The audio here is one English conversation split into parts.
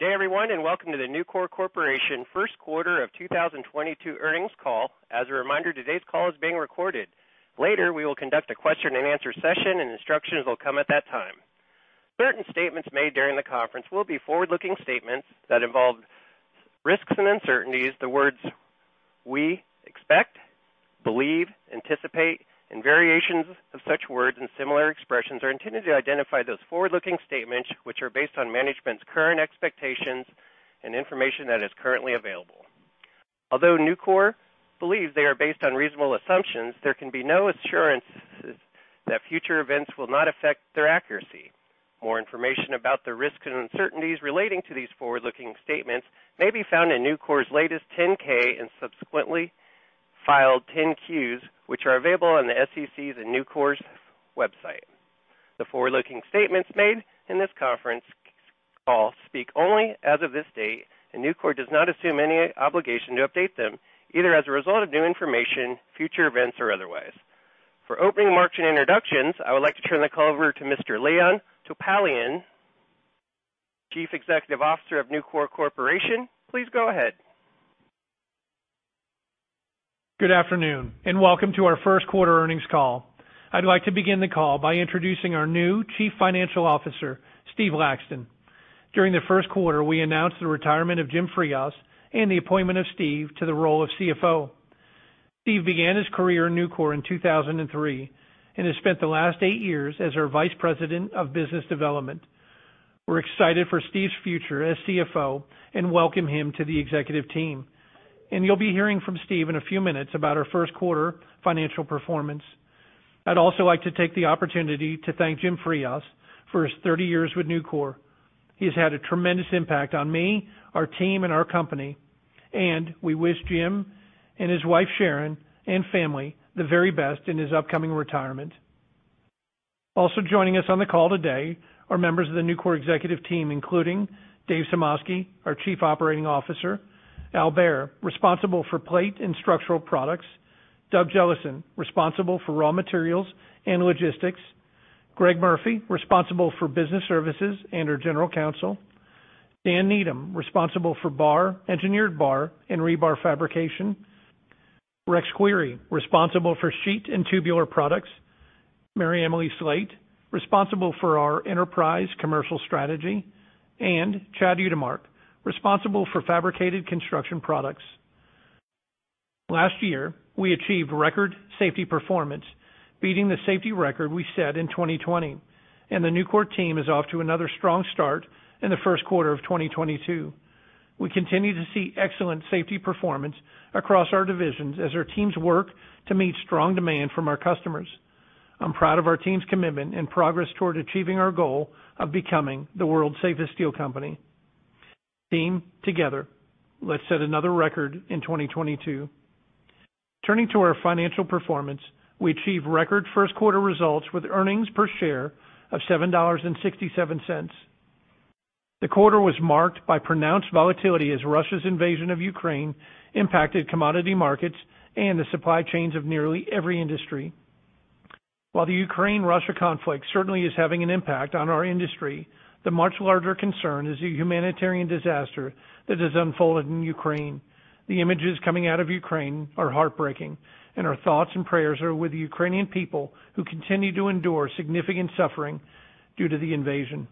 Good day, everyone, and welcome to the Nucor Corporation first quarter of 2022 earnings call. As a reminder, today's call is being recorded. Later, we will conduct a question-and-answer session, and instructions will come at that time. Certain statements made during the conference will be forward-looking statements that involve risks and uncertainties. The words we expect, believe, anticipate, and variations of such words and similar expressions are intended to identify those forward-looking statements, which are based on management's current expectations and information that is currently available. Although Nucor believes they are based on reasonable assumptions, there can be no assurances that future events will not affect their accuracy. More information about the risks and uncertainties relating to these forward-looking statements may be found in Nucor's latest 10-K and subsequently filed 10-Qs, which are available on the SEC's and Nucor's website. The forward-looking statements made in this conference call speak only as of this date, and Nucor does not assume any obligation to update them, either as a result of new information, future events, or otherwise. For opening remarks and introductions, I would like to turn the call over to Mr. Leon Topalian, Chief Executive Officer of Nucor Corporation. Please go ahead. Good afternoon, and welcome to our first quarter earnings call. I'd like to begin the call by introducing our new Chief Financial Officer, Steve Laxton. During the first quarter, we announced the retirement of Jim Frias and the appointment of Steve to the role of CFO. Steve began his career in Nucor in 2003 and has spent the last eight years as our Vice President of Business Development. We're excited for Steve's future as CFO and welcome him to the executive team. And you'll be hearing from Steve in a few minutes about our first quarter financial performance. I'd also like to take the opportunity to thank Jim Frias for his 30 years with Nucor. He's had a tremendous impact on me, our team, and our company, and we wish Jim and his wife, Sharon, and family the very best in his upcoming retirement. Also joining us on the call today are members of the Nucor executive team, including Dave Sumoski, our Chief Operating Officer, Al Behr, responsible for Plate and Structural Products, Doug Jellison, responsible for Raw Materials and Logistics, Greg Murphy, responsible for Business Services and our General Counsel, Dan Needham, responsible for bar, engineered bar, and rebar fabrication, Rex Query, responsible for Sheet and Tubular Products, MaryEmily Slate, responsible for our Enterprise Commercial Strategy, and Chad Utermark, responsible for Fabricated Construction Products. Last year, we achieved record safety performance, beating the safety record we set in 2020, and the Nucor team is off to another strong start in the first quarter of 2022. We continue to see excellent safety performance across our divisions as our teams work to meet strong demand from our customers. I'm proud of our team's commitment and progress toward achieving our goal of becoming the world's safest steel company. Team, together, let's set another record in 2022. Turning to our financial performance, we achieved record first quarter results with earnings per share of $7.67. The quarter was marked by pronounced volatility as Russia's invasion of Ukraine impacted commodity markets and the supply chains of nearly every industry. While the Ukraine-Russia conflict certainly is having an impact on our industry, the much larger concern is the humanitarian disaster that has unfolded in Ukraine. The images coming out of Ukraine are heartbreaking, and our thoughts and prayers are with the Ukrainian people who continue to endure significant suffering due to the invasion.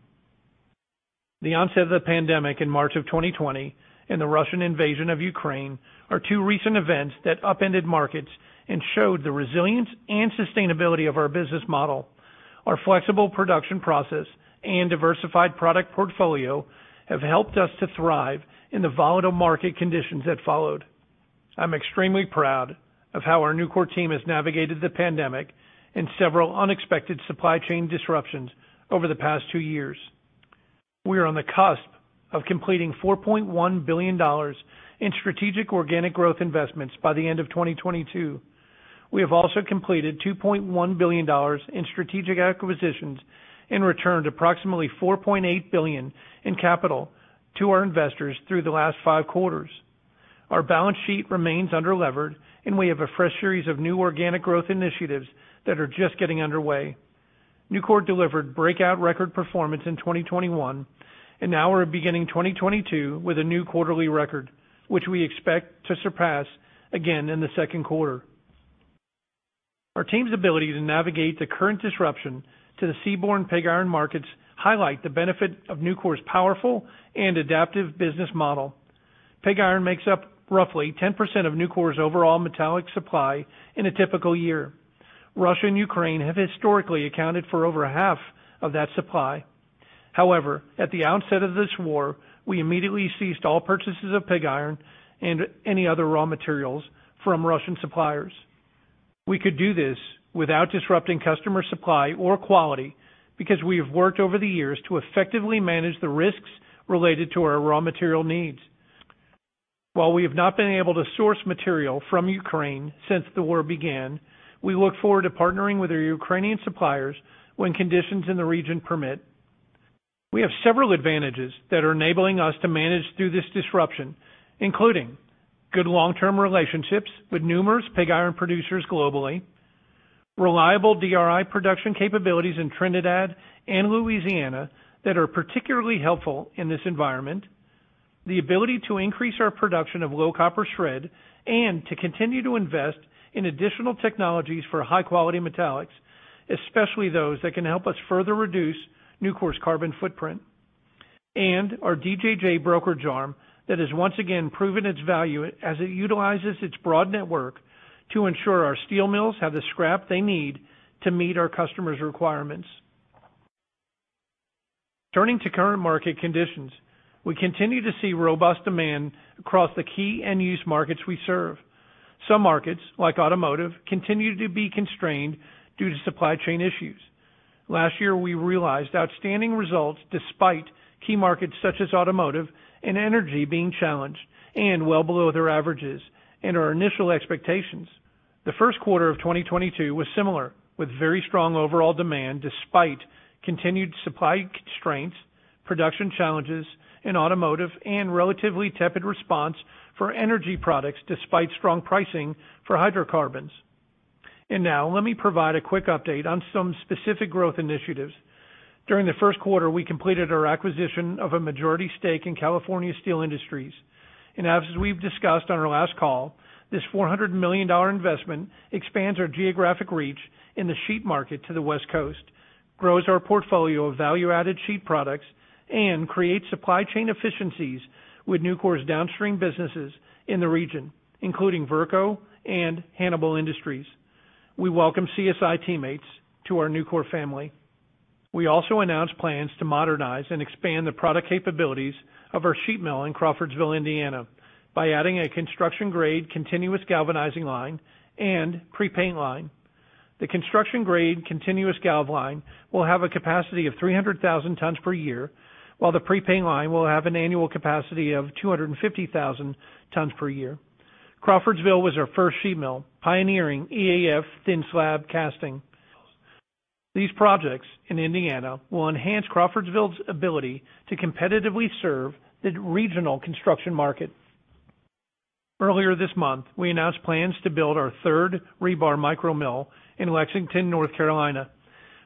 The onset of the pandemic in March of 2020 and the Russian invasion of Ukraine are two recent events that upended markets and showed the resilience and sustainability of our business model. Our flexible production process and diversified product portfolio have helped us to thrive in the volatile market conditions that followed. I'm extremely proud of how our Nucor team has navigated the pandemic and several unexpected supply chain disruptions over the past two years. We are on the cusp of completing $4.1 billion in strategic organic growth investments by the end of 2022. We have also completed $2.1 billion in strategic acquisitions and returned approximately 4.8 billion in capital to our investors through the last five quarters. Our balance sheet remains under-levered, and we have a fresh series of new organic growth initiatives that are just getting underway. Nucor delivered breakout record performance in 2021, and now we're beginning 2022 with a new quarterly record, which we expect to surpass again in the second quarter. Our team's ability to navigate the current disruption to the seaborne pig iron markets highlight the benefit of Nucor's powerful and adaptive business model. Pig iron makes up roughly 10% of Nucor's overall metallic supply in a typical year. Russia and Ukraine have historically accounted for over half of that supply. However, at the outset of this war, we immediately ceased all purchases of pig iron and any other raw materials from Russian suppliers. We could do this without disrupting customer supply or quality because we have worked over the years to effectively manage the risks related to our raw material needs. While we have not been able to source material from Ukraine since the war began, we look forward to partnering with our Ukrainian suppliers when conditions in the region permit. We have several advantages that are enabling us to manage through this disruption, including good long-term relationships with numerous pig iron producers globally, reliable DRI production capabilities in Trinidad and Louisiana that are particularly helpful in this environment, the ability to increase our production of low copper shred, and to continue to invest in additional technologies for high-quality metallics, especially those that can help us further reduce Nucor's carbon footprint. And our DJJ brokerage arm that has once again proven its value as it utilizes its broad network to ensure our steel mills have the scrap they need to meet our customers' requirements. Turning to current market conditions, we continue to see robust demand across the key end-use markets we serve. Some markets, like automotive, continue to be constrained due to supply chain issues. Last year, we realized outstanding results despite key markets such as automotive and energy being challenged and well below their averages and our initial expectations. The first quarter of 2022 was similar, with very strong overall demand despite continued supply constraints, production challenges in automotive, and relatively tepid response for energy products despite strong pricing for hydrocarbons. And now let me provide a quick update on some specific growth initiatives. During the first quarter, we completed our acquisition of a majority stake in California Steel Industries. And as we've discussed on our last call, this $400 million investment expands our geographic reach in the sheet market to the West Coast, grows our portfolio of value-added sheet products, and creates supply chain efficiencies with Nucor's downstream businesses in the region, including Verco and Hannibal Industries. We welcome CSI teammates to our Nucor family. We also announced plans to modernize and expand the product capabilities of our sheet mill in Crawfordsville, Indiana, by adding a construction-grade continuous galvanizing line and pre-paint line. The construction-grade continuous galv line will have a capacity of 300,000 tons per year, while the pre-paint line will have an annual capacity of 250,000 tons per year. Crawfordsville was our first sheet mill, pioneering EAF thin slab casting. These projects in Indiana will enhance Crawfordsville's ability to competitively serve the regional construction market. Earlier this month, we announced plans to build our third rebar micro mill in Lexington, North Carolina.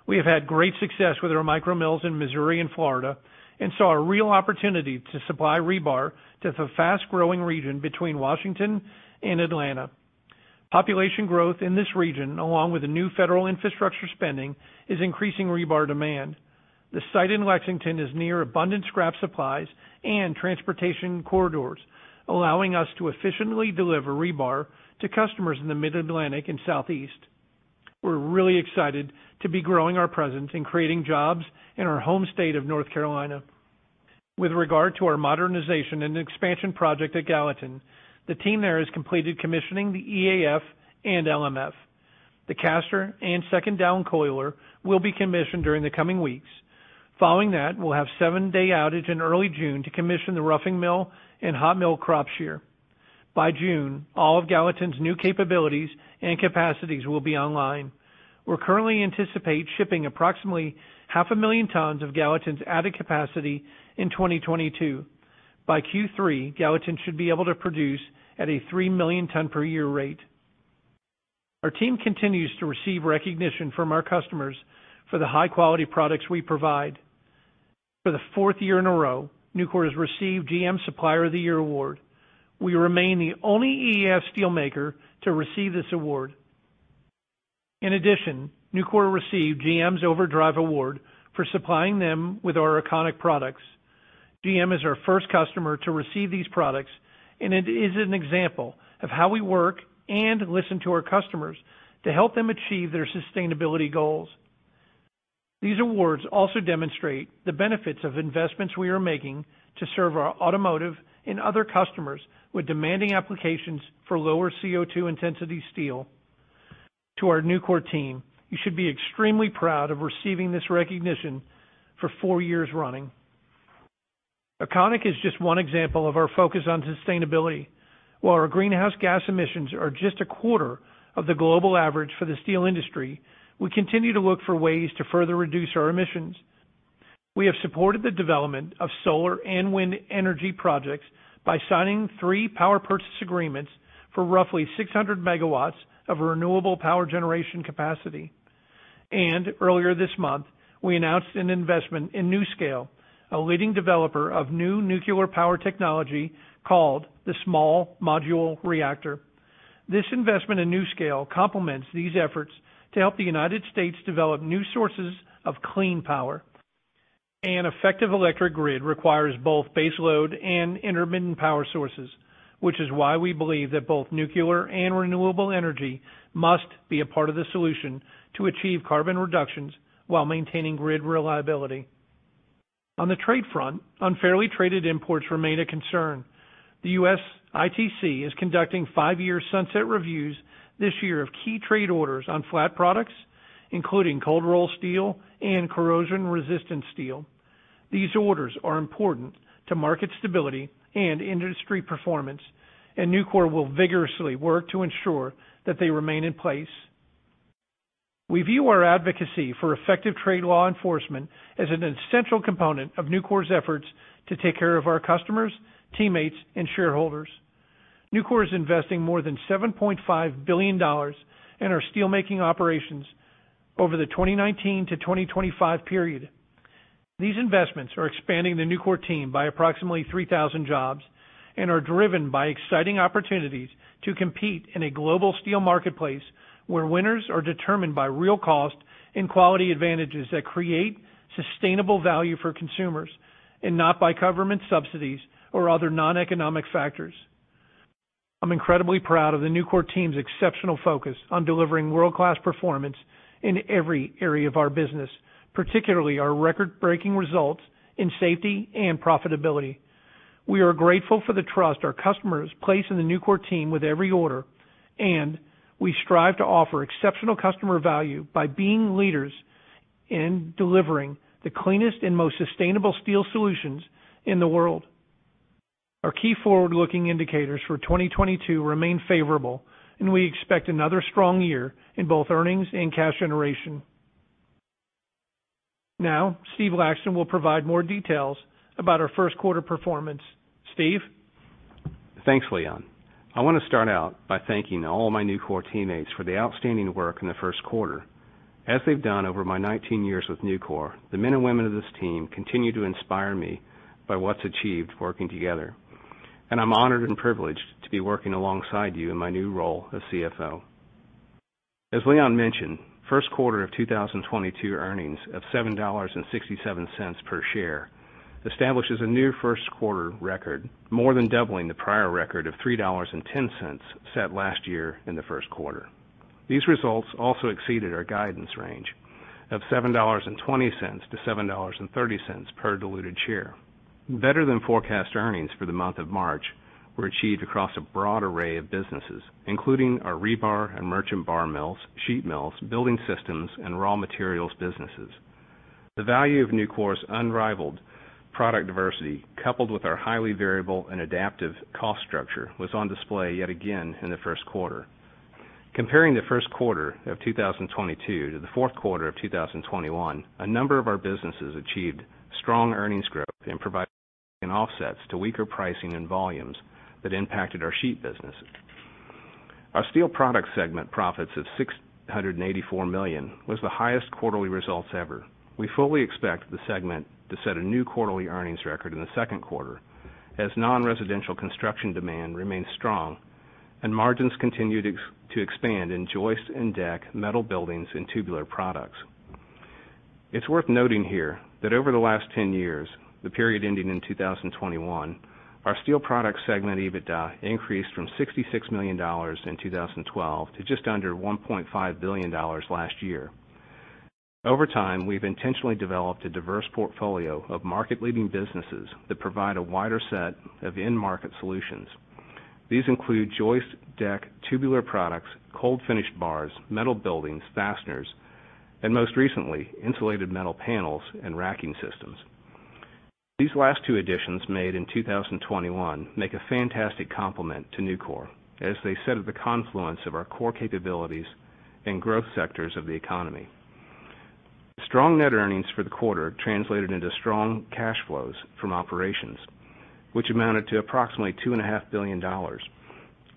We have had great success with our micro mills in Missouri and Florida and saw a real opportunity to supply rebar to the fast-growing region between Washington and Atlanta. Population growth in this region, along with the new federal infrastructure spending, is increasing rebar demand. The site in Lexington is near abundant scrap supplies and transportation corridors, allowing us to efficiently deliver rebar to customers in the Mid-Atlantic and Southeast. We're really excited to be growing our presence and creating jobs in our home state of North Carolina. With regard to our modernization and expansion project at Gallatin, the team there has completed commissioning the EAF and LMF. The caster and second down coiler will be commissioned during the coming weeks. Following that, we'll have seven-day outage in early June to commission the roughing mill and hot mill crop shear. By June, all of Gallatin's new capabilities and capacities will be online. We currently anticipate shipping approximately half a million tons of Gallatin's added capacity in 2022. By Q3, Gallatin should be able to produce at a 3 million ton per year rate. Our team continues to receive recognition from our customers for the high-quality products we provide. For the fourth year in a row, Nucor has received GM Supplier of the Year award. We remain the only EAF steelmaker to receive this award. In addition, Nucor received GM's Overdrive Award for supplying them with our Econiq products. GM is our first customer to receive these products, and it is an example of how we work and listen to our customers to help them achieve their sustainability goals. These awards also demonstrate the benefits of investments we are making to serve our automotive and other customers with demanding applications for lower CO2 intensity steel. To our Nucor team, you should be extremely proud of receiving this recognition for four years running. Econiq is just one example of our focus on sustainability. While our greenhouse gas emissions are just a quarter of the global average for the steel industry, we continue to look for ways to further reduce our emissions. We have supported the development of solar and wind energy projects by signing three power purchase agreements for roughly 600 MW of renewable power generation capacity. And earlier this month, we announced an investment in NuScale, a leading developer of new nuclear power technology called the Small Modular Reactor. This investment in NuScale complements these efforts to help the United States develop new sources of clean power. An effective electric grid requires both base load and intermittent power sources, which is why we believe that both nuclear and renewable energy must be a part of the solution to achieve carbon reductions while maintaining grid reliability. On the trade front, unfairly traded imports remain a concern. The U.S. ITC is conducting five-year sunset reviews this year of key trade orders on flat products, including cold rolled steel and corrosion-resistant steel. These orders are important to market stability and industry performance, and Nucor will vigorously work to ensure that they remain in place. We view our advocacy for effective trade law enforcement as an essential component of Nucor's efforts to take care of our customers, teammates, and shareholders. Nucor is investing more than $7.5 billion in our steelmaking operations over the 2019 to 2025 period. These investments are expanding the Nucor team by approximately 3,000 jobs and are driven by exciting opportunities to compete in a global steel marketplace where winners are determined by real cost and quality advantages that create sustainable value for consumers and not by government subsidies or other non-economic factors. I'm incredibly proud of the Nucor team's exceptional focus on delivering world-class performance in every area of our business, particularly our record-breaking results in safety and profitability. We are grateful for the trust our customers place in the Nucor team with every order, and we strive to offer exceptional customer value by being leaders in delivering the cleanest and most sustainable steel solutions in the world. Our key forward-looking indicators for 2022 remain favorable, and we expect another strong year in both earnings and cash generation. Now, Steve Laxton will provide more details about our first quarter performance. Steve? Thanks, Leon. I want to start out by thanking all my Nucor teammates for the outstanding work in the first quarter. As they've done over my 19 years with Nucor, the men and women of this team continue to inspire me by what's achieved working together. I'm honored and privileged to be working alongside you in my new role as CFO. As Leon mentioned, first quarter of 2022 earnings of $7.67 per share establishes a new first quarter record, more than doubling the prior record of $3.10 set last year in the first quarter. These results also exceeded our guidance range of $7.20-$7.30 per diluted share. Better than forecast earnings for the month of March were achieved across a broad array of businesses, including our rebar and merchant bar mills, sheet mills, building systems, and raw materials businesses. The value of Nucor's unrivaled product diversity, coupled with our highly variable and adaptive cost structure, was on display yet again in the first quarter. Comparing the first quarter of 2022 to the fourth quarter of 2021, a number of our businesses achieved strong earnings growth and provided offsets to weaker pricing and volumes that impacted our sheet business. Our steel products segment profits of 684 million was the highest quarterly results ever. We fully expect the segment to set a new quarterly earnings record in the second quarter as non-residential construction demand remains strong and margins continue to expand in joist and deck, metal buildings, and tubular products. It's worth noting here that over the last 10 years, the period ending in 2021, our Steel Products segment EBITDA increased from $66 million in 2012 to just under $1.5 billion last year. Over time, we've intentionally developed a diverse portfolio of market-leading businesses that provide a wider set of end market solutions. These include joist, deck, tubular products, cold finished bars, metal buildings, fasteners, and most recently, insulated metal panels and racking systems. These last two additions made in 2021 make a fantastic complement to Nucor as they sit at the confluence of our core capabilities and growth sectors of the economy. Strong net earnings for the quarter translated into strong cash flows from operations, which amounted to approximately $2.5 billion.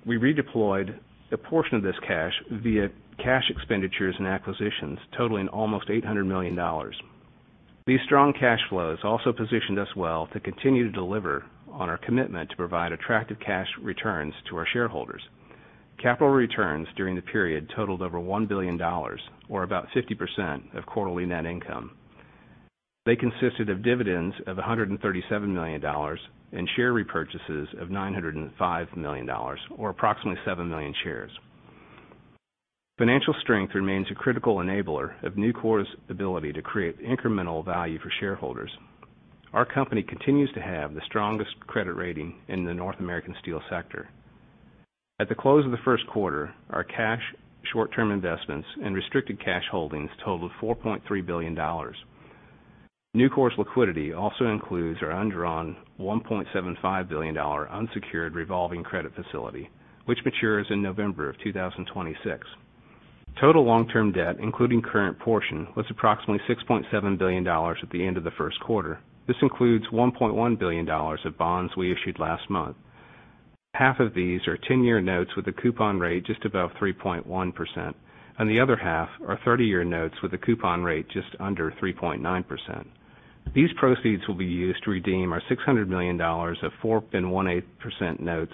We redeployed a portion of this cash via cash expenditures and acquisitions totaling almost $800 million. These strong cash flows also positioned us well to continue to deliver on our commitment to provide attractive cash returns to our shareholders. Capital returns during the period totaled over $1 billion, or about 50% of quarterly net income. They consisted of dividends of $137 million and share repurchases of $905 million, or approximately 7 million shares. Financial strength remains a critical enabler of Nucor's ability to create incremental value for shareholders. Our company continues to have the strongest credit rating in the North American steel sector. At the close of the first quarter, our cash, short-term investments, and restricted cash holdings totaled $4.3 billion. Nucor's liquidity also includes our undrawn $1.75 billion unsecured revolving credit facility, which matures in November of 2026. Total long-term debt, including current portion, was approximately $6.7 billion at the end of the first quarter. This includes $1.1 billion of bonds we issued last month. Half of these are 10-year notes with a coupon rate just above 3.1%, and the other half are 30-year notes with a coupon rate just under 3.9%. These proceeds will be used to redeem our $600 million of 4 1/8% notes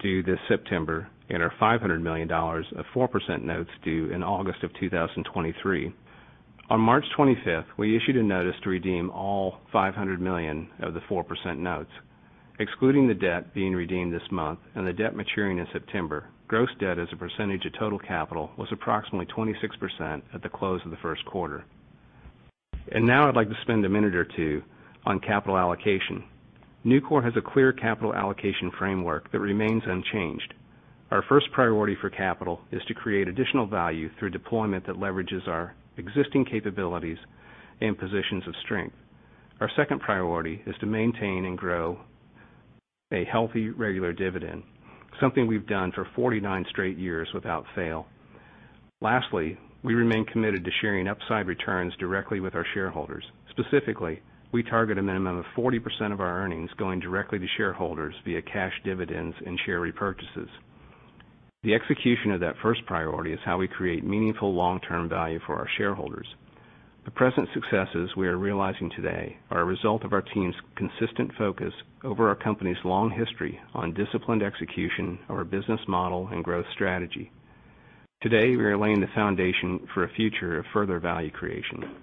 due this September and our $500 million of 4% notes due in August of 2023. On March 25th, we issued a notice to redeem all 500 million of the 4% notes. Excluding the debt being redeemed this month and the debt maturing in September, gross debt as a percentage of total capital was approximately 26% at the close of the first quarter. And now I'd like to spend a minute or two on capital allocation. Nucor has a clear capital allocation framework that remains unchanged. Our first priority for capital is to create additional value through deployment that leverages our existing capabilities and positions of strength. Our second priority is to maintain and grow a healthy, regular dividend, something we've done for 49 straight years without fail. Lastly, we remain committed to sharing upside returns directly with our shareholders. Specifically, we target a minimum of 40% of our earnings going directly to shareholders via cash dividends and share repurchases. The execution of that first priority is how we create meaningful long-term value for our shareholders. The present successes we are realizing today are a result of our team's consistent focus over our company's long history on disciplined execution of our business model and growth strategy. Today, we are laying the foundation for a future of further value creation.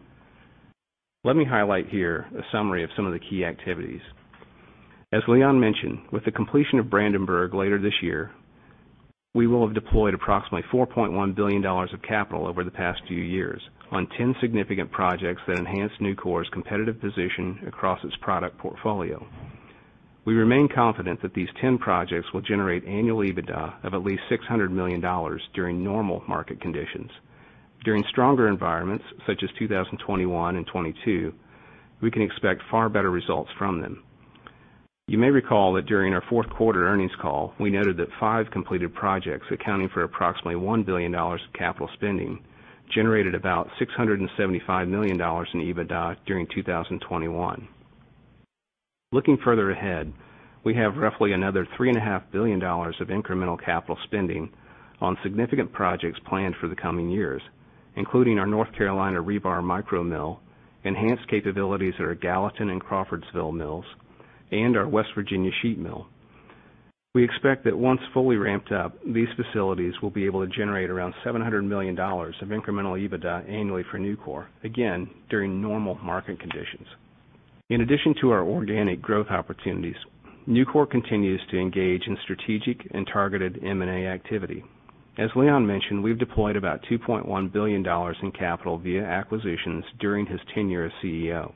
Let me highlight here a summary of some of the key activities. As Leon mentioned, with the completion of Brandenburg later this year, we will have deployed approximately $4.1 billion of capital over the past few years on 10 significant projects that enhance Nucor's competitive position across its product portfolio. We remain confident that these 10 projects will generate annual EBITDA of at least $600 million during normal market conditions. During stronger environments, such as 2021 and 2022, we can expect far better results from them. You may recall that during our fourth quarter earnings call, we noted that five completed projects accounting for approximately $1 billion of capital spending generated about $675 million in EBITDA during 2021. Looking further ahead, we have roughly another $3.5 billion of incremental capital spending on significant projects planned for the coming years, including our North Carolina rebar micro mill enhanced capabilities at our Gallatin and Crawfordsville mills, and our West Virginia sheet mill. We expect that once fully ramped up, these facilities will be able to generate around $700 million of incremental EBITDA annually for Nucor, again, during normal market conditions. In addition to our organic growth opportunities, Nucor continues to engage in strategic and targeted M&A activity. As Leon mentioned, we've deployed about $2.1 billion in capital via acquisitions during his tenure as CEO.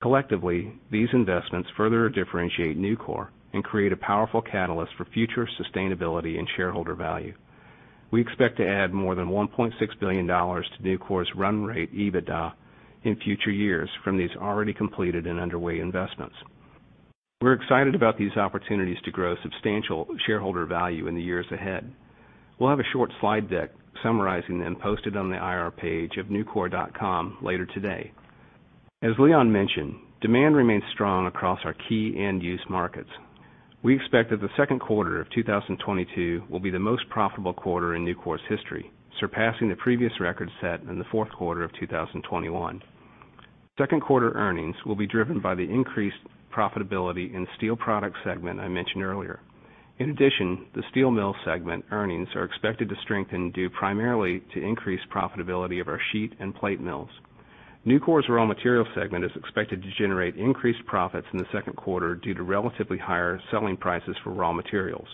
Collectively, these investments further differentiate Nucor and create a powerful catalyst for future sustainability and shareholder value. We expect to add more than $1.6 billion to Nucor's run rate EBITDA in future years from these already completed and underway investments. We're excited about these opportunities to grow substantial shareholder value in the years ahead. We'll have a short slide deck summarizing them posted on the IR page of nucor.com later today. As Leon mentioned, demand remains strong across our key end-use markets. We expect that the second quarter of 2022 will be the most profitable quarter in Nucor's history, surpassing the previous record set in the fourth quarter of 2021. Second quarter earnings will be driven by the increased profitability in Steel Products segment I mentioned earlier. In addition, the steel mill segment earnings are expected to strengthen due primarily to increased profitability of our sheet and plate mills. Nucor's raw material segment is expected to generate increased profits in the second quarter due to relatively higher selling prices for raw materials.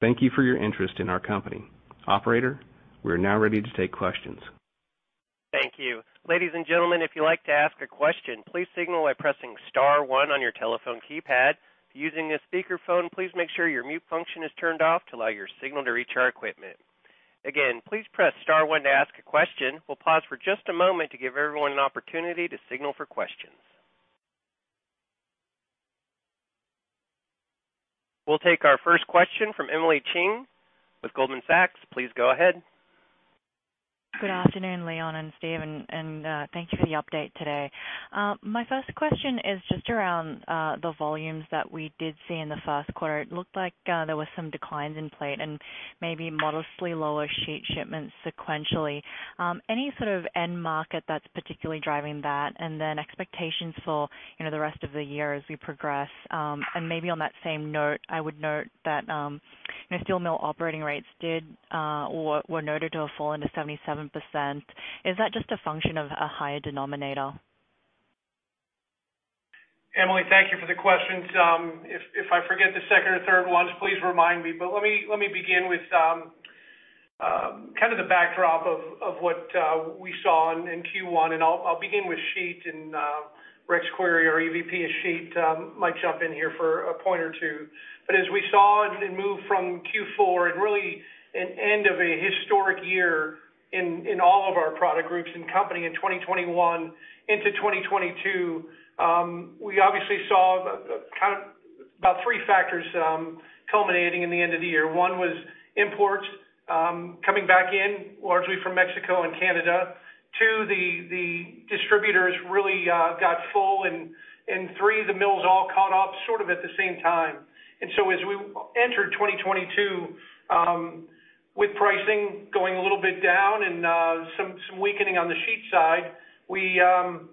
Thank you for your interest in our company. Operator, we are now ready to take questions. Thank you. Ladies and gentlemen, if you'd like to ask a question, please signal by pressing star one on your telephone keypad. Using a speakerphone, please make sure your mute function is turned off to allow your signal to reach our equipment. Again, please press star one to ask a question. We'll pause for just a moment to give everyone an opportunity to signal for questions. We'll take our first question from Emily Chieng with Goldman Sachs. Please go ahead. Good afternoon, Leon and Steve, and uh, thank you for the update today. Uh, my first question is just around uh, the volumes that we did see in the first quarter. It looked like there were some declines in plate and maybe modestly lower sheet shipments sequentially. Um, any sort of end market that's particularly driving that? And then expectations for, the rest of the year as we progress. Um and maybe on that same note, I would note that, um, steel mill operating rates were noted to have fallen to 77%. Is that just a function of a higher denominator? Emily, thank you for the questions. Um, if I forget the second or third ones, please remind me. But let me begin with um, um, kind of the backdrop of what uh, we saw in Q1, and I'll begin with sheet and uh, Rex Query, our EVP of sheet, might jump in here for a point or two. As we saw and move from Q4 and really an end of a historic year in all of our product groups and company in 2021 into 2022, um, we obviously saw kind of about three factors um, culminating in the end of the year. One was imports um, coming back in largely from Mexico and Canada. Two, the distributors really uh, got full. Three, the mills all caught up sort of at the same time. And so as we entered 2022, with pricing going a little bit down and uh, some weakening on the sheet side, we um,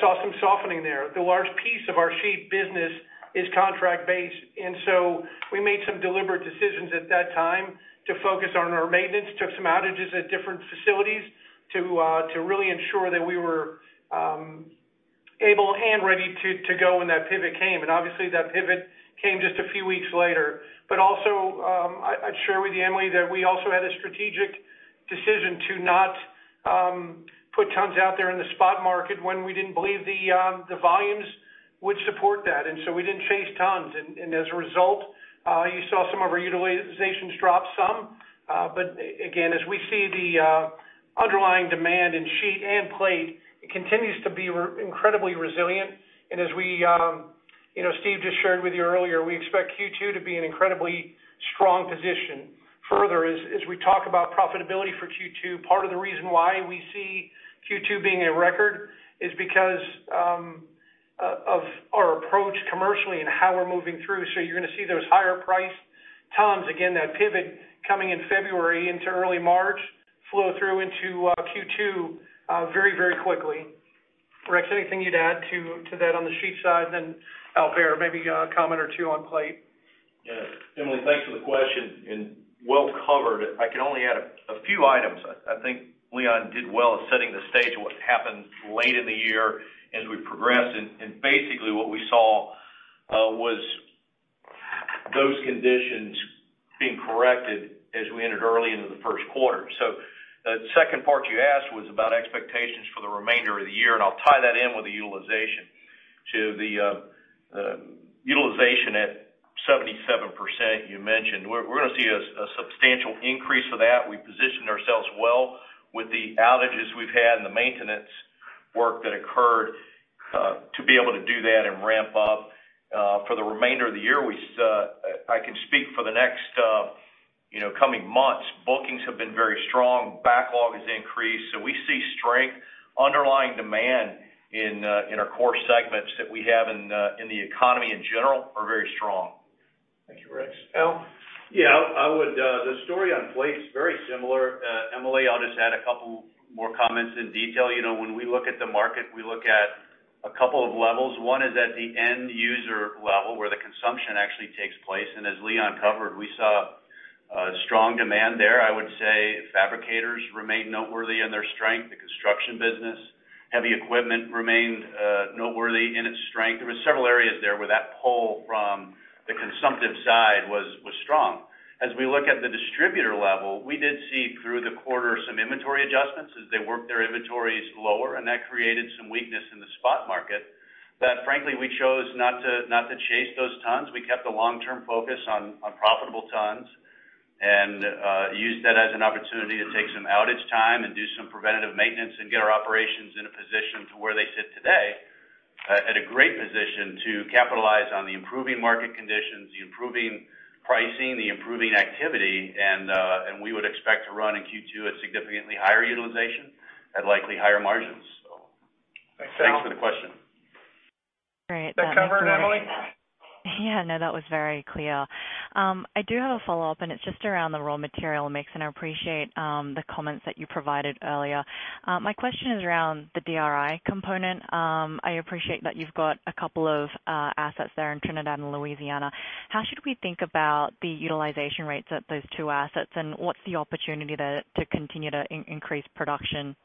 saw some softening there. The large piece of our sheet business is contract-based, and so we made some deliberate decisions at that time to focus on our maintenance, took some outages at different facilities to uh, really ensure that we were um, able and ready to go when that pivot came. And obviously, that pivot came just a few weeks later. But also, um, I'd share with you, Emily, that we also had a strategic decision to not um, put tons out there in the spot market when we didn't believe the um, volumes would support that. And so we didn't chase tons. And as a result, uh, you saw some of our utilizations drop some. Uh but again, as we see the uh, underlying demand in sheet and plate, it continues to be incredibly resilient. And as we, Steve just shared with you earlier, we expect Q2 to be an incredibly strong position. Further, as we talk about profitability for Q2, part of the reason why we see Q2 being a record is because um, uh, of our approach commercially and how we're moving through. So you're gonna see those higher priced tons, again, that pivot coming in February into early March, flow through into uh, Q2 uh, very, very quickly. Rex, anything you'd add to that on the sheet side? Al Behr, maybe a comment or two on plate. Yeah. Emily, thanks for the question, and well covered. I can only add a few items. I think Leon did well at setting the stage of what happened late in the year as we progressed. And basically what we saw uh, was those conditions being corrected as we entered early into the first quarter. So uh, the second part you asked was about expectations for the remainder of the year, and I'll tie that in with the utilization. To the uh, utilization at 77% you mentioned, we're going to see a substantial increase of that. We positioned ourselves well with the outages we've had and the maintenance work that occurred to be able to do that and ramp up. For the remainder of the year, we uh I can speak for the next uh you know coming months. Bookings have been very strong. Backlog has increased. So we see strength. Underlying demand Uh, in our core segments that we have uh, in the economy in general are very strong. Thank you, Rex. Al? Yeah. I would. Uh, the story on plate's very similar. Emily, I'll just add a couple more comments in detail. You know, when we look at the market, we look at a couple of levels. One is at the end user level, where the consumption actually takes place. And as Leon covered, we saw strong demand there. I would say fabricators remain noteworthy in their strength. The construction business, heavy equipment remained uh, noteworthy in its strength. There were several areas there where that pull from the consumptive side was strong. As we look at the distributor level, we did see through the quarter some inventory adjustments as they worked their inventories lower, and that created some weakness in the spot market that frankly, we chose not to not to chase those tons. We kept a long-term focus on on profitable tons and used that as an opportunity to take some outage time and do some preventative maintenance and get our operations in a position to where they sit today, at a great position to capitalize on the improving market conditions, the improving pricing, the improving activity, and uh and we would expect to run in Q2 at significantly higher utilization at likely higher margins. Thanks, Al. Thanks for the question. Great. That cover it, Emily? Yeah, no, that was very clear. Um, I do have a follow-up, and it's just around the raw material mix, and I appreciate um, the comments that you provided earlier. Uh, my question is around the DRI component. Um, I appreciate that you've got a couple of uh, assets there in Trinidad and Louisiana. How should we think about the utilization rates at those two assets, and what's the opportunity there to continue to increase production?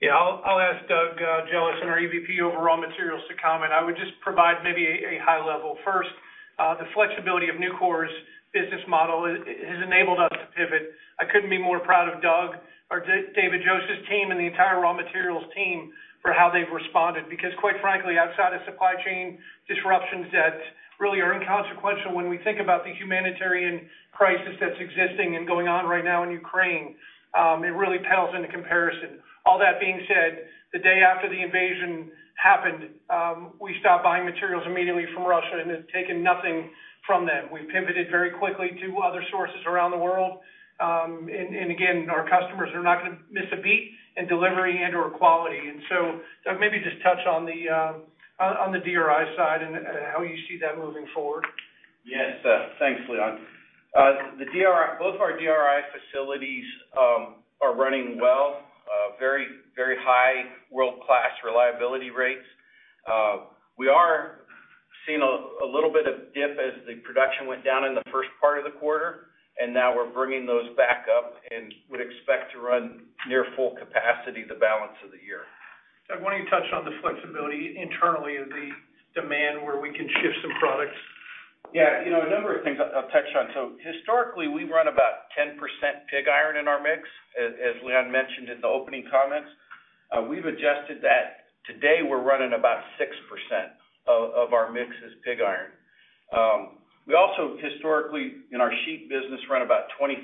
Yeah, I'll ask Doug uh, Jellison, our EVP over raw materials, to comment. I would just provide maybe a high level. First, Uh, the flexibility of Nucor's business model has enabled us to pivot. I couldn't be more proud of Doug or David Joseph's team and the entire raw materials team for how they've responded. Because quite frankly, outside of supply chain disruptions that really are inconsequential when we think about the humanitarian crisis that's existing and going on right now in Ukraine, um, it really pales into comparison. All that being said, the day after the invasion happened, we stopped buying materials immediately from Russia and have taken nothing from them. We've pivoted very quickly to other sources around the world. Um and again, our customers are not to miss a beat in delivery and/or quality. And so, Doug, maybe just touch on the um on the DRI side and how you see that moving forward. Yes. Thanks, Leon. Uh the DRI both of our DRI facilities are running well. Very very high world-class reliability rates. Uh we are seeing a little bit of dip as the production went down in the first part of the quarter, and now we're bringing those back up and would expect to run near full capacity the balance of the year. Doug, why don't you touch on the flexibility internally of the demand where we can shift some products? Yeah. You know, a number of things I'll touch on. So historically, we run about 10% pig iron in our mix, as Leon mentioned in the opening comments. Uh, we've adjusted that. Today, we're running about 6% of our mix is pig iron. Um, we also historically, in our sheet business, run about 25%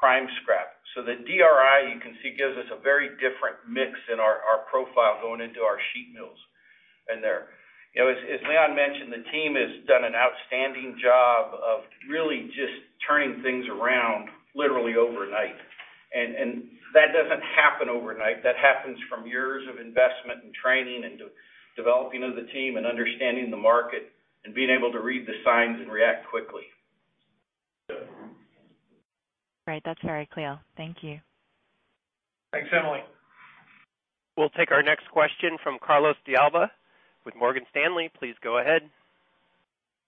prime scrap. So the DRI, you can see, gives us a very different mix in our profile going into our sheet mills in there. As Leon mentioned, the team has done an outstanding job of really just turning things around literally overnight. And and that doesn't happen overnight. That happens from years of investment and training and developing of the team and understanding the market and being able to read the signs and react quickly. Great. That's very clear. Thank you. Thanks, Emily. We'll take our next question from Carlos de Alba with Morgan Stanley. Please go ahead.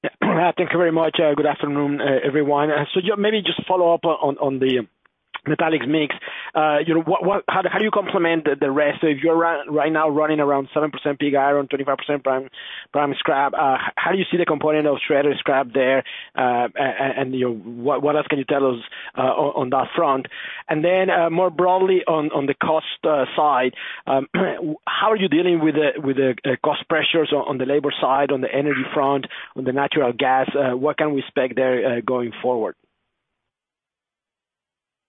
Uh, thank you very much. Uh, good afternoon, uh, everyone. So, maybe just follow up on the metallics mix. Uh, you know, how do you complement the rest? If you're right now running around 7% pig iron, 25% prime scrap, uh, how do you see the component of shredded scrap there? Uh, and, you know, what else can you tell us on that front? And then, more broadly on the cost side, um, how are you dealing with the with the uh cost pressures on the labor side, on the energy front, on the natural gas? What can we expect there going forward?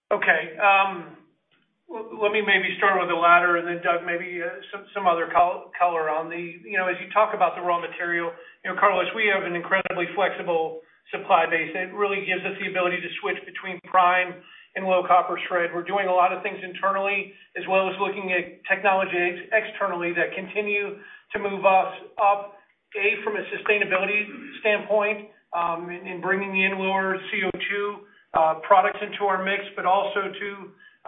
Okay. Um, let me maybe start with the latter, and then Doug, maybe uh, some other color on the you know, As you talk about the raw material, You know, Carlos, we have an incredibly flexible supply base that really gives us the ability to switch between prime and low copper shred. We're doing a lot of things internally, as well as looking at technology externally that continue to move us up, A, from a sustainability standpoint, um, in bringing in lower CO2 Uh, products into our mix, but also to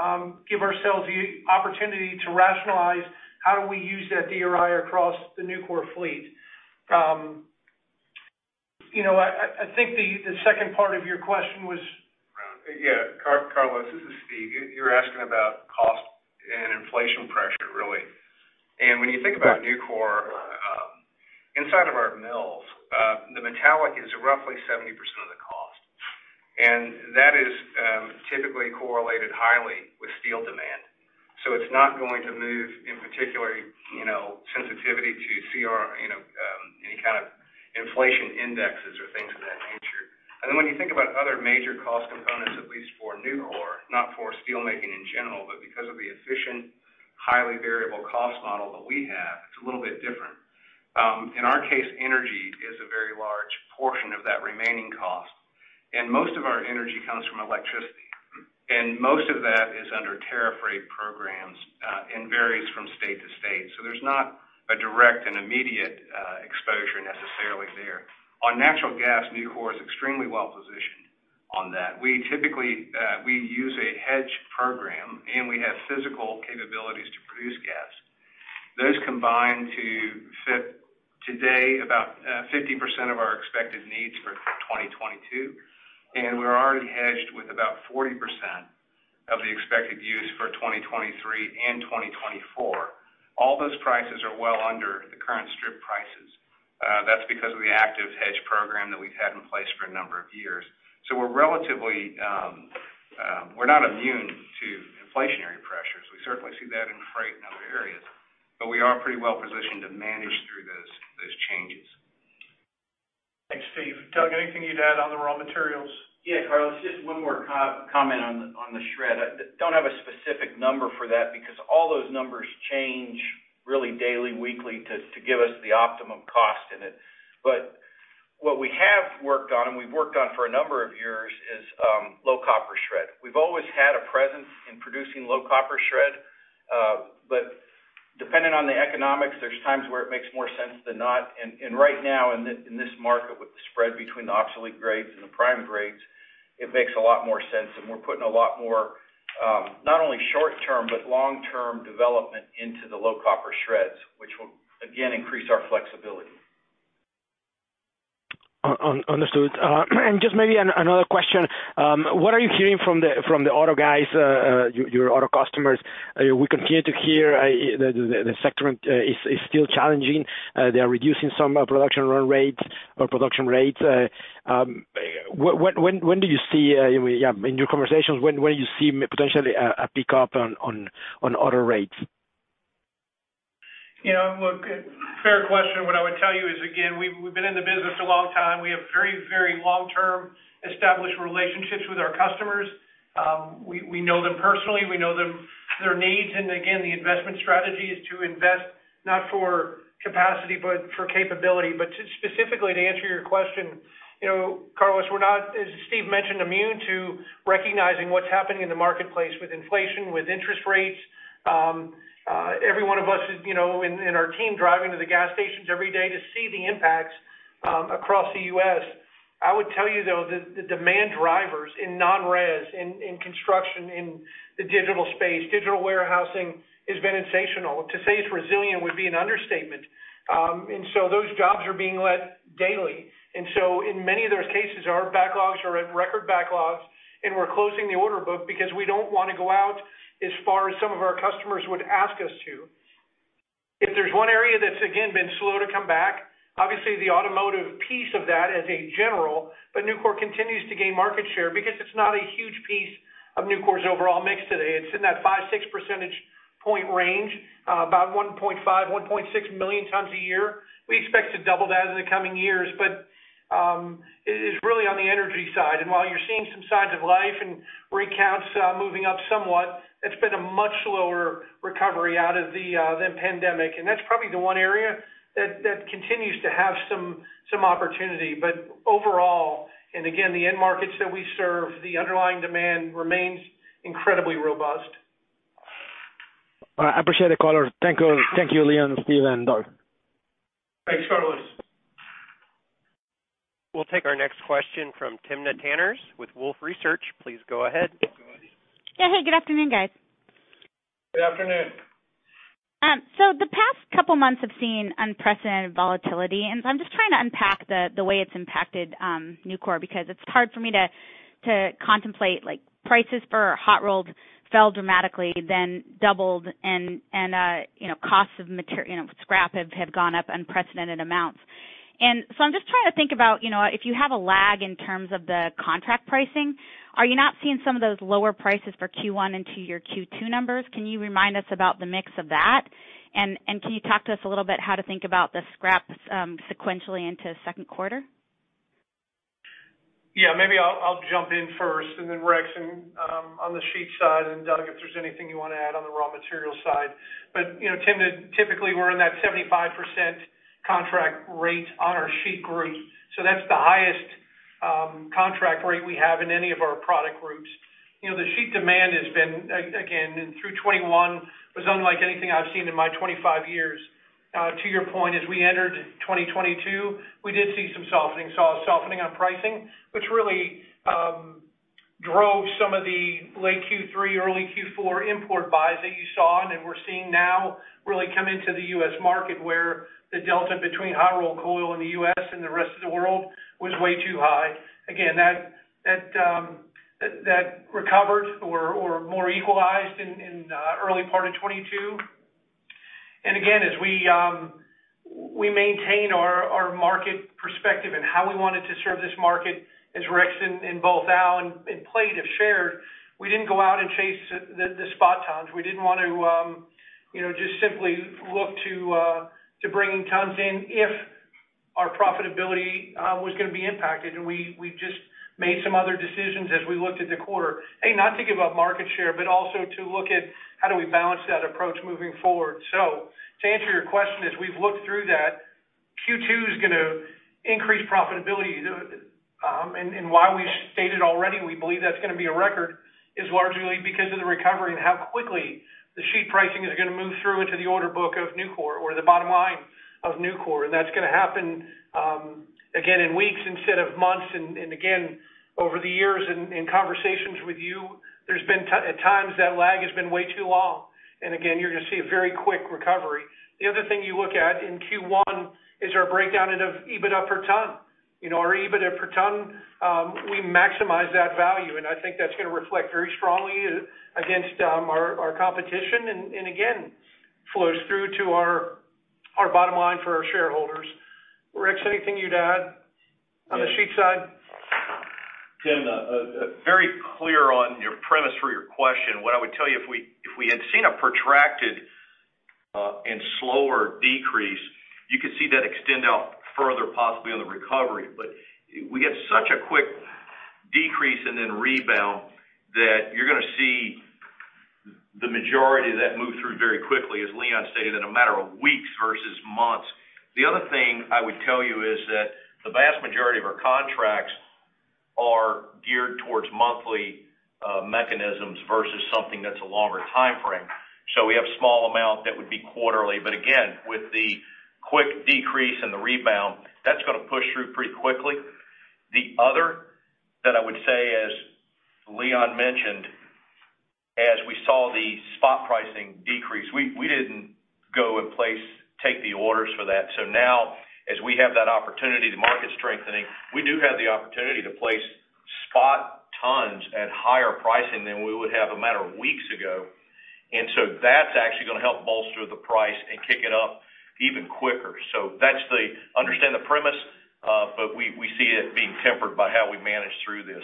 um, give ourselves the opportunity to rationalize how do we use that DRI across the Nucor fleet. Um, you know I think the second part of your question was. Yeah. Carlos, this is Steve. You're asking about cost and inflation pressure, really. And when you think about Nucor, um, inside of our mills, uh, the metallic is roughly 70% of the cost. That is um, typically correlated highly with steel demand. So it's not going to move in particular you know, sensitivity to CR, you know, um, any kind of inflation indexes or things of that nature. And then when you think about other major cost components, at least for Nucor, not for steel making in general, but because of the efficient, highly variable cost model that we have, it's a little bit different. Um, in our case, energy is a very large portion of that remaining cost, and most of our energy comes from electricity. And most of that is under tariff rate programs, uh, and varies from state to state. So there's not a direct and immediate uh, exposure necessarily there. On natural gas, Nucor is extremely well-positioned on that. We typically uh we use a hedge program, and we have physical capabilities to produce gas. Those combine to fit today about uh, 50% of our expected needs for 2022, and we're already hedged with about 40% of the expected use for 2023 and 2024. All those prices are well under the current strip prices. Uh that's because of the active hedge program that we've had in place for a number of years. So we're relatively, um we're not immune to inflationary pressures. We certainly see that in freight and other areas, but we are pretty well positioned to manage through those those changes. Thanks, Steve. Doug, anything you'd add on the raw materials? Yeah, Carlos, just one more comment on the shred. I don't have a specific number for that because all those numbers change really daily, weekly to give us the optimum cost in it. But what we have worked on, and we've worked on for a number of years, is um, low copper shred. We've always had a presence in producing low copper shred. Uh, Depending on the economics, there's times where it makes more sense than not. Right now in this market with the spread between the obsolete grades and the prime grades, it makes a lot more sense, and we're putting a lot more, um, not only short-term, but long-term development into the low copper shreds, which will again increase our flexibility. Understood. Uh, and just maybe another question. Um, what are you hearing from the from the auto guys, uh, uh, your auto customers? We continue to hear the sector is is still challenging. They are reducing some production run rates or production rates. Um, when when do you see, yeah, in your conversations, when do you see potentially a pickup on on auto rates? You know, look, fair question. What I would tell you is, again, we've been in the business a long time. We have very very long-term established relationships with our customers. Um, we know them personally. We know their needs. And again, the investment strategy is to invest not for capacity, but for capability. But specifically to answer your question, you know, Carlos, we're not, as Steve mentioned, immune to recognizing what's happening in the marketplace with inflation, with interest rates. Um, Every one of us you know in our team driving to the gas stations every day to see the impacts across the U.S. I would tell you, though, the demand drivers in non-res, in construction, in the digital space, digital warehousing, has been sensational. To say it's resilient would be an understatement. Um and so those jobs are being let daily. And so in many of those cases, our backlogs are at record backlogs, and we're closing the order book because we don't want to go out as far as some of our customers would ask us to. If there's one area that's, again, been slow to come back, obviously the automotive piece of that as a general, but Nucor continues to gain market share because it's not a huge piece of Nucor's overall mix today. It's in that 5, 6 percentage point range, uh, about 1.5, 1.6 million tons a year. We expect to double that in the coming years, but Um, is really on the energy side. And while you're seeing some signs of life and rig counts uh, moving up somewhat, it's been a much slower recovery out of the uh, pandemic. And that's probably the one area that continues to have some some opportunity. But overall, and again, the end markets that we serve, the underlying demand remains incredibly robust. All right. I appreciate the color. Thank you, thank you Leon, Steve, and Doug. Thanks, Carlos. We'll take our next question from Timna Tanners with Wolfe Research. Please go ahead. Yeah. Hey, good afternoon, guys. Good afternoon. Um so the past couple months have seen unprecedented volatility, and I'm just trying to unpack the way it's impacted Nucor, because it's hard for me to contemplate like prices for hot rolled fell dramatically, then doubled, and you know, costs of material you know scrap have gone up unprecedented amounts. I'm just trying to think about, you know, if you have a lag in terms of the contract pricing, are you not seeing some of those lower prices for Q1 into your Q2 numbers? Can you remind us about the mix of that? And and can you talk to us a little bit how to think about the scrap um, sequentially into second quarter? Yeah, maybe I'll jump in first, and then Rex um, on the sheet side, and Doug, if there's anything you want to add on the raw material side. But you know, Timna, typically, we're in that 75% contract rate on our sheet group. So that's the highest um, contract rate we have in any of our product groups. You know, the sheet demand has been, again, through 2021, was unlike anything I've seen in my 25 years. Uh, to your point, as we entered 2022, we did see some softening. Saw a softening on pricing, which really um, drove some of the late Q3, early Q4 import buys that you saw, and we're seeing now really come into the U.S. market, where the delta between hot rolled coil in the U.S. and the rest of the world was way too high. Again, that um, recovered or more equalized in uh, early part of 2022. Again, as we um, maintain our market perspective and how we wanted to serve this market, as Rex and both Al and Plate have shared, we didn't go out and chase the spot tons. We didn't want to um, you know, just simply look to uh, bringing tons in if our profitability uh, was going to be impacted. And we just made some other decisions as we looked at the quarter. A, not to give up market share, but also to look at how do we balance that approach moving forward. So to answer your question, as we've looked through that, Q2 is going to increase profitability. Um, and why we've stated already we believe that's going to be a record is largely because of the recovery and how quickly the sheet pricing is going to move through into the order book of Nucor or the bottom line of Nucor. And that's going to happen, um, again, in weeks instead of months. And again, over the years in conversations with you, there's been at times that lag has been way too long. And again, you're going to see a very quick recovery. The other thing you look at in Q1 is our breakdown of EBITDA per ton. You know, our EBITDA per ton, um, we maximize that value, and I think that's going to reflect very strongly uh, against um, our competition, and again, flows through to our our bottom line for our shareholders. Rex, anything you'd add on the sheet side? Timna, uh, uh, very clear on your premise for your question. What I would tell you, if we if we had seen a protracted and slower decrease, you could see that extend out further, possibly on the recovery. But we get such a quick decrease and then rebound that you're going to see the majority of that move through very quickly, as Leon stated, in a matter of weeks versus months. The other thing I would tell you is that the vast majority of our contracts are geared towards monthly uh, mechanisms versus something that's a longer timeframe. We have small amount that would be quarterly. But again, with the quick decrease and the rebound, that's going to push through pretty quickly. The other that I would say, as Leon mentioned, as we saw the spot pricing decrease. We didn't go and place take the orders for that. So now, as we have that opportunity, the market strengthening, we do have the opportunity to place spot tons at higher pricing than we would have a matter of weeks ago. And so that's actually going to help bolster the price and kick it up even quicker. So that's the understand the premise, uh, but we see it being tempered by how we manage through this.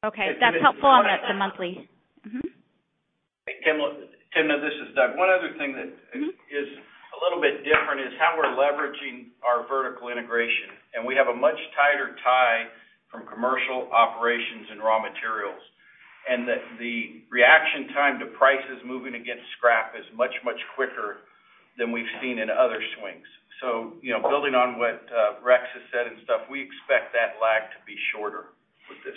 Okay. That's helpful on the monthly. Mm-hmm. Timna, this is Doug. One other thing that mm-hmm. is a little bit different is how we're leveraging our vertical integration. And we have a much tighter tie from commercial operations and raw materials. And that the reaction time to prices moving against scrap is much, much quicker than we've seen in other swings. So, you know, building on what uh, Rex has said and stuff, we expect that lag to be shorter with this.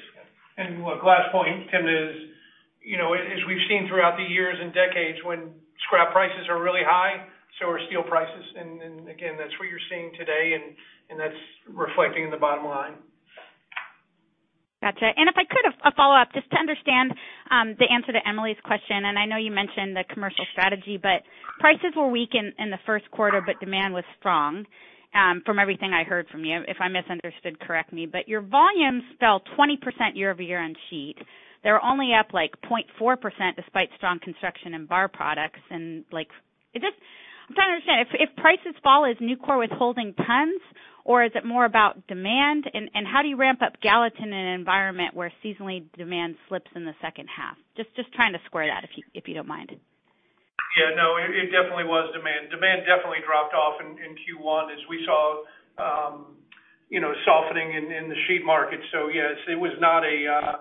And look, last point, Timna, is you know, as we've seen throughout the years and decades, when scrap prices are really high, so are steel prices. And again, that's what you're seeing today, and that's reflecting in the bottom line. Got you. If I could, a follow-up, just to understand um, the answer to Emily's question, and I know you mentioned the commercial strategy, but prices were weak in the first quarter, but demand was strong, um, from everything I heard from you. If I misunderstood, correct me. But your volumes fell 20% year-over-year on sheet. They were only up like, 0.4% despite strong construction and bar products. I'm trying to understand, if prices fall, is Nucor withholding tons, or is it more about demand? And how do you ramp up Gallatin in an environment where seasonally demand slips in the second half? Just just trying to square that, if if you don't mind. Yeah, no, it definitely was demand. Demand definitely dropped off in Q1 as we saw um you know softening in the sheet market. So yes, it was not a uh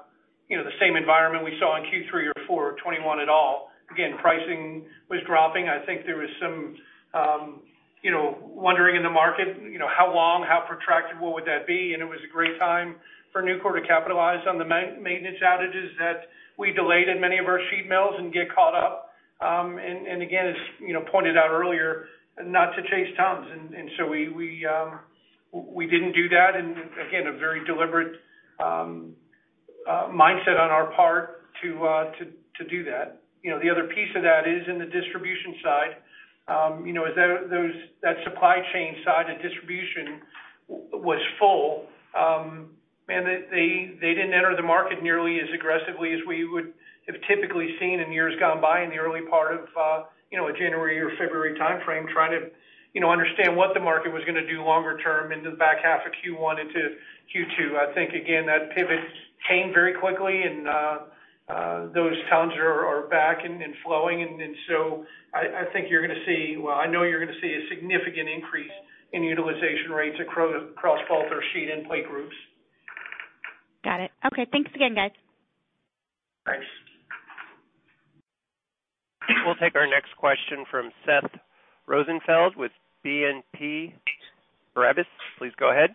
you know the same environment we saw in Q3 or Q4 of 2021 at all. Again, pricing was dropping. I think there was some um you know, wondering in the market, you know, how long, how protracted, what would that be? And it was a great time for Nucor to capitalize on the maintenance outages that we delayed in many of our sheet mills and get caught up. Um and again, as you know, pointed out earlier, not to chase tons. We um we didn't do that, and again, a very deliberate mindset on our part to uh to do that. You know, the other piece of that is in the distribution side. Um, you know, as those, that supply chain side of distribution was full, um and they didn't enter the market nearly as aggressively as we would have typically seen in years gone by in the early part of uh you know a January or February timeframe, trying to you know, understand what the market was going to do longer term into the back half of Q1 into Q2. I think, again, that pivot came very quickly, and those tons are back and flowing. And so I think you're going to see, well, I know you're going to see a significant increase in utilization rates across both our sheet and plate groups. Got it. Okay. Thanks again, guys. Thanks. We'll take our next question from Seth Rosenfeld with BNP Paribas. Please go ahead.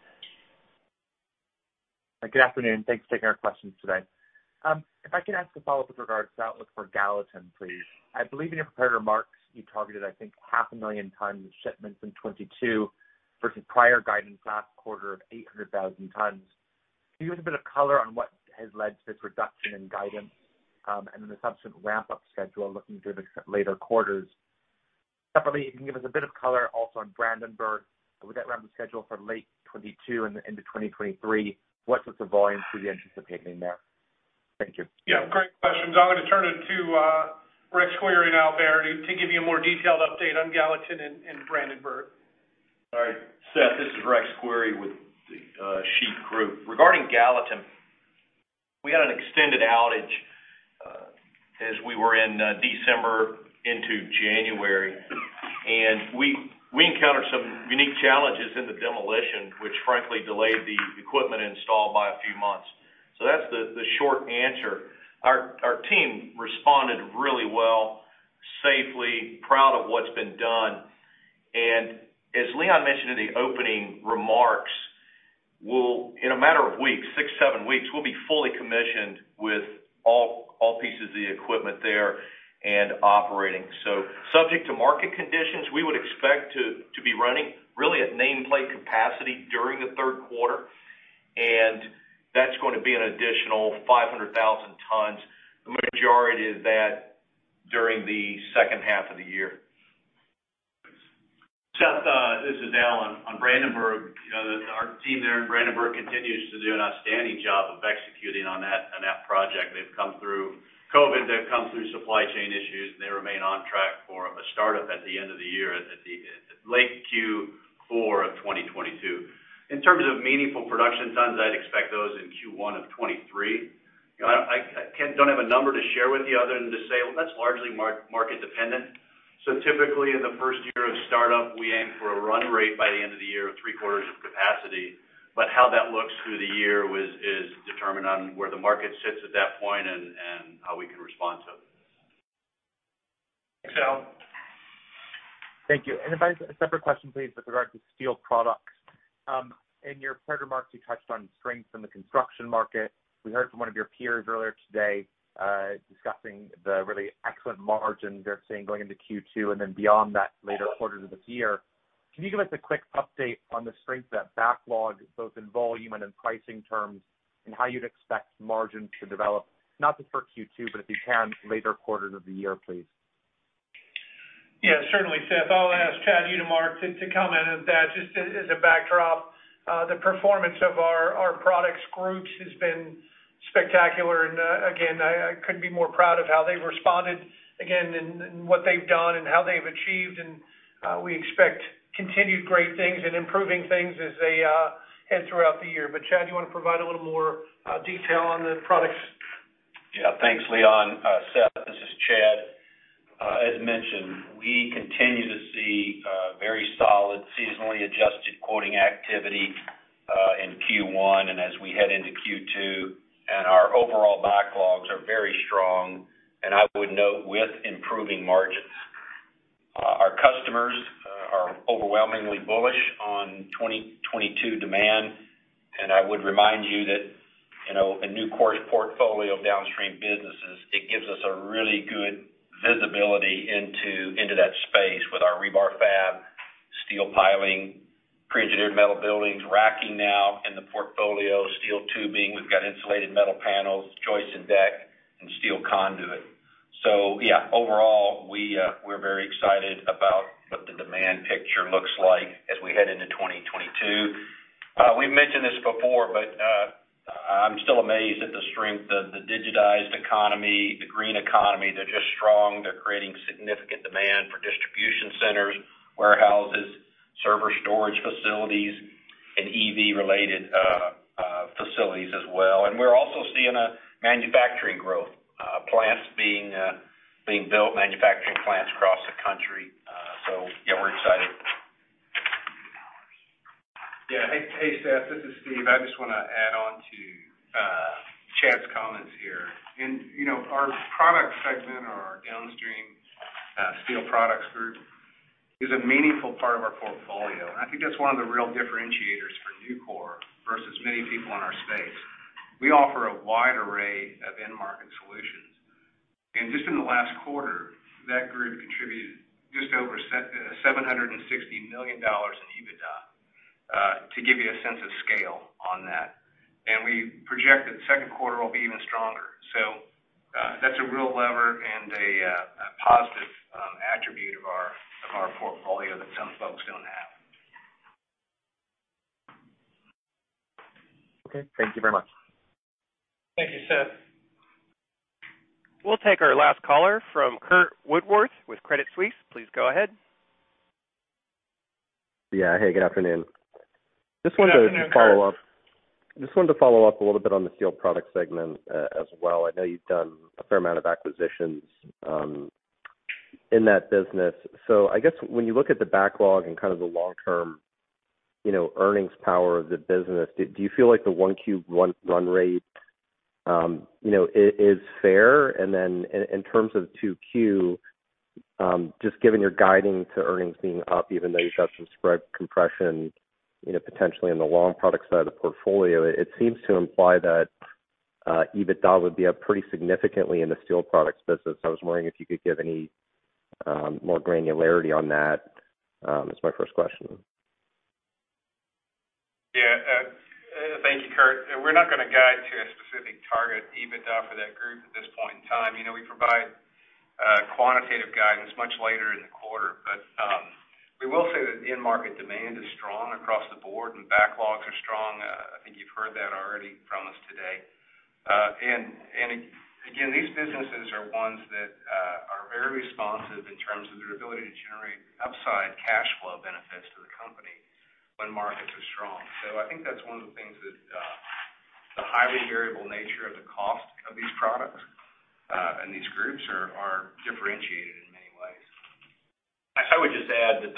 Good afternoon. Thanks for taking our questions today. Um, If I could ask a follow-up with regards to outlook for Gallatin, please. I believe in your prepared remarks, you targeted, I think, half a million tons of shipments in 2022 versus prior guidance last quarter of 800,000 tons. Can you give us a bit of color on what has led to this reduction in guidance, um, and then the subsequent ramp-up schedule looking through the later quarters? Separately, if you can give us a bit of color also on Brandenburg with that ramp-up schedule for late 2022 and into 2023. What sorts of volumes are you anticipating there? Thank you. Yeah, great questions. I'm going to turn it to Rex Query now, Baird, to give you a more detailed update on Gallatin and Brandenburg. All right. Seth, this is Rex Query with the uh, sheet group. Regarding Gallatin, we had an extended outage uh, as we were in uh, December into January. And we we encountered some unique challenges in the demolition, which frankly delayed the equipment install by a few months. So that's the short answer. Our team responded really well, safely, proud of what's been done. And as Leon mentioned in the opening remarks, we'll in a matter of weeks, six, seven weeks, we'll be fully commissioned with all pieces of the equipment there and operating. So subject to market conditions, we would expect to be running really at nameplate capacity during the third quarter, and that's going to be an additional 500,000 tons. the majority of that during the second half of the year. Seth, uh, this is Alan. On Brandenburg, our team there in Brandenburg continues to do an outstanding job of executing on that on that project. They've come through COVID, they've come through supply chain issues, and they remain on track for a startup at the end of the year, at the late Q4 of 2022. In terms of meaningful production tons, I'd expect those in Q1 of 2023. I don't have a number to share with you other than to say that's largely market dependent. So typically, in the first year of startup, we aim for a run rate by the end of the year of three-quarters of capacity. But how that looks through the year is determined on where the market sits at that point and how we can respond to it. Thanks, Al. Thank you. If a separate question, please, with regard to steel products. Um, in your prepared remarks, you touched on strength in the construction market. We heard from one of your peers earlier today, uh, discussing the really excellent margins they're seeing going into Q2 and then beyond that later quarters of this year. Can you give us a quick update on the strength of that backlog, both in volume and in pricing terms, and how you'd expect margins to develop, not just for Q2, but if you can, later quarters of the year, please? Yeah, certainly, Seth. I'll ask Chad Utermark to comment on that. Just as a backdrop, the performance of our products groups has been spectacular. And uh again, I couldn't be more proud of how they've responded, again, and what they've done and how they've achieved. And uh we expect continued great things and improving things as they head throughout the year. But Chad, you want to provide a little more detail on the products? Yeah. Thanks, Leon. Seth, this is Chad. Uh, as mentioned, we continue to see uh, very solid seasonally adjusted quoting activity uh, in Q1 and as we head into Q2, and our overall backlogs are very strong, and I would note with improving margins. Our customers are overwhelmingly bullish on 2022 demand, and I would remind you that in Nucor's portfolio of downstream businesses, it gives us a really good visibility into that space with our rebar fab, steel piling, pre-engineered metal buildings, racking now in the portfolio, steel tubing. We've got insulated metal panels, joist and deck, and steel conduit. So yeah, overall, we uh, we're very excited about what the demand picture looks like as we head into 2022. Uh, we've mentioned this before, but uh, I'm still amazed at the strength of the digitized economy, the green economy. They're just strong. They're creating significant demand for distribution centers, warehouses, server storage facilities, and EV-related uh, uh, facilities as well. And we're also seeing a manufacturing growth, uh, plants being built, manufacturing plants across the country. Uh so yeah, we're excited. Yeah. Hey, Seth, this is Steve. I just want to add on to uh Chad's comments here. And you know, our product segment or our downstream uh steel products group is a meaningful part of our portfolio. And I think that's one of the real differentiators for Nucor versus many people in our space. We offer a wide array of end market solutions. And just in the last quarter, that group contributed just over $760 million in EBITDA, to give you a sense of scale on that. And we project that the second quarter will be even stronger. So uh that's a real lever and a positive attribute of our portfolio that some folks don't have. Okay. Thank you very much. Thank you, Seth. We'll take our last caller from Curt Woodworth with Credit Suisse. Please go ahead. Yeah. Hey, good afternoon. Good afternoon, Curt. Just wanted to follow up a little bit on the steel product segment uh, as well. I know you've done a fair amount of acquisitions um, in that business. So I guess when you look at the backlog and kind of the long-term you know, earnings power of the business, do you feel like the 1Q run rate um, you know, is fair? And then in terms of 2Q, um, just given your guiding to earnings being up, even though you've got some spread compression potentially in the long product side of the portfolio, it seems to imply that uh, EBITDA would be up pretty significantly in the steel products business. I was wondering if you could give any um, more granularity on that. Um, That's my first question. Yeah. Uh, uh, thank you, Curt. We're not going to guide to a specific target EBITDA for that group at this point in time. You know, we provide quantitative guidance much later in the quarter. Um, We will say that end market demand is strong across the board, and backlogs are strong. Uh, I think you've heard that already from us today. Uh, and again, these businesses are ones that uh, are very responsive in terms of their ability to generate upside cash flow benefits to the company when markets are strong. So I think that's one of the things that the highly variable nature of the cost of these products and these groups are differentiated. I would just add that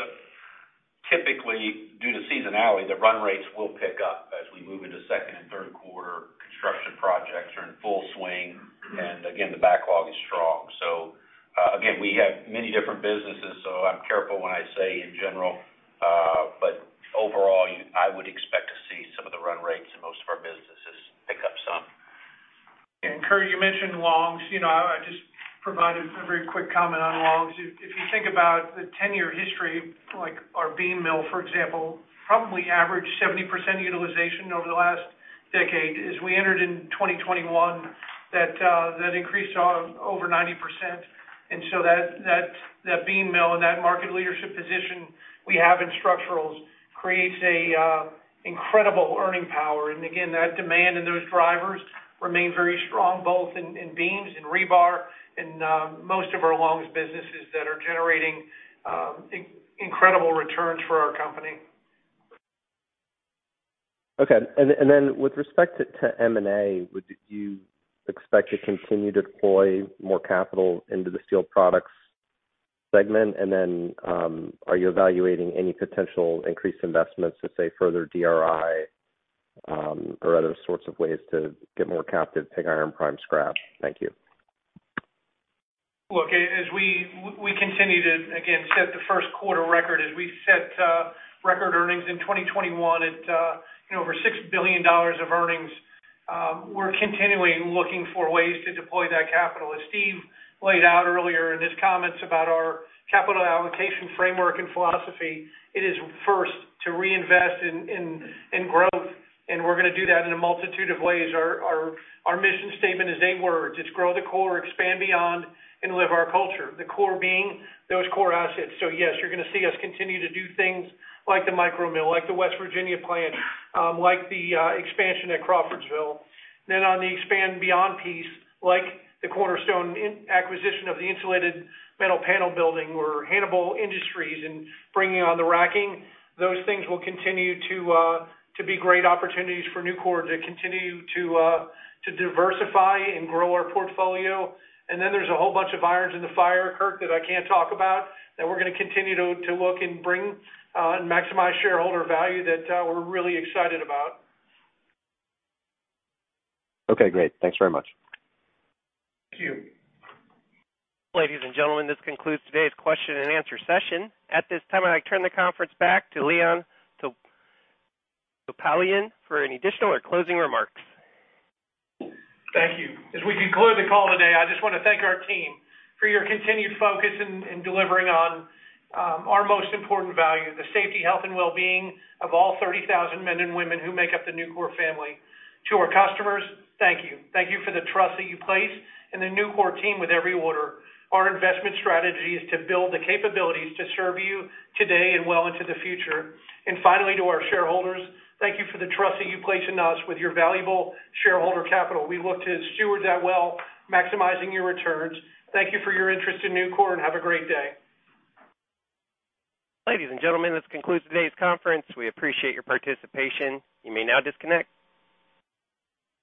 typically, due to seasonality, the run rates will pick up as we move into second and third quarter. Construction projects are in full swing, and again, the backlog is strong. So, again, we have many different businesses, so I'm careful when I say in general. Uh but overall, I would expect to see some of the run rates in most of our businesses pick up some. Curt, you mentioned longs. You know, I just provided a very quick comment on longs. If you think about the 10-year history, like our beam mill, for example, probably averaged 70% utilization over the last decade. As we entered in 2021, uh, that increased over 90%. And so that that that beam mill and that market leadership position we have in structurals creates a uh, incredible earning power. And again, that demand and those drivers remain very strong, both in beams and rebar and um, most of our longs businesses that are generating um, incredible returns for our company. Okay. And and then with respect to M&A, would you expect to continue to deploy more capital into the steel products segment? And then um are you evaluating any potential increased investments to, say, further DRI um, or other sorts of ways to get more captive pig iron prime scrap? Thank you. Look, as we continue to, again, set the first quarter record, as we set record earnings in 2021 at uh you know over $6 billion of earnings, we're continually looking for ways to deploy that capital. As Steve laid out earlier in his comments about our capital allocation framework and philosophy, it is first to reinvest in in growth, and we're going to do that in a multitude of ways. Our mission statement is eight words. It's grow the core, expand beyond, and live our culture. The core being those core assets. So, yes, you're going to see us continue to do things like the micro mill, like the West Virginia plant, like the expansion at Crawfordsville. Then on the expand beyond piece, like the cornerstone acquisition of the insulated metal panel building or Hannibal Industries and bringing on the racking, those things will continue to uh to be great opportunities for Nucor to continue to uh to diversify and grow our portfolio. Then there's a whole bunch of irons in the fire, Kirk, that I can't talk about, that we're going to continue to look and bring uh, and maximize shareholder value that uh, we're really excited about. Okay, great. Thanks very much. Thank you. Ladies and gentlemen, this concludes today's question and answer session. At this time, I'd like to turn the conference back to Leon Topalian for any additional or closing remarks. Thank you. As we conclude the call today, I just want to thank our team for your continued focus in delivering on um, our most important value, the safety, health, and well-being of all 30,000 men and women who make up the Nucor family. To our customers, thank you. Thank you for the trust that you place in the Nucor team with every order. Our investment strategy is to build the capabilities to serve you today and well into the future. And finally, to our shareholders, thank you for the trust that you place in us with your valuable shareholder capital. We look to steward that well, maximizing your returns. Thank you for your interest in Nucor, and have a great day. Ladies and gentlemen, this concludes today's conference. We appreciate your participation. You may now disconnect.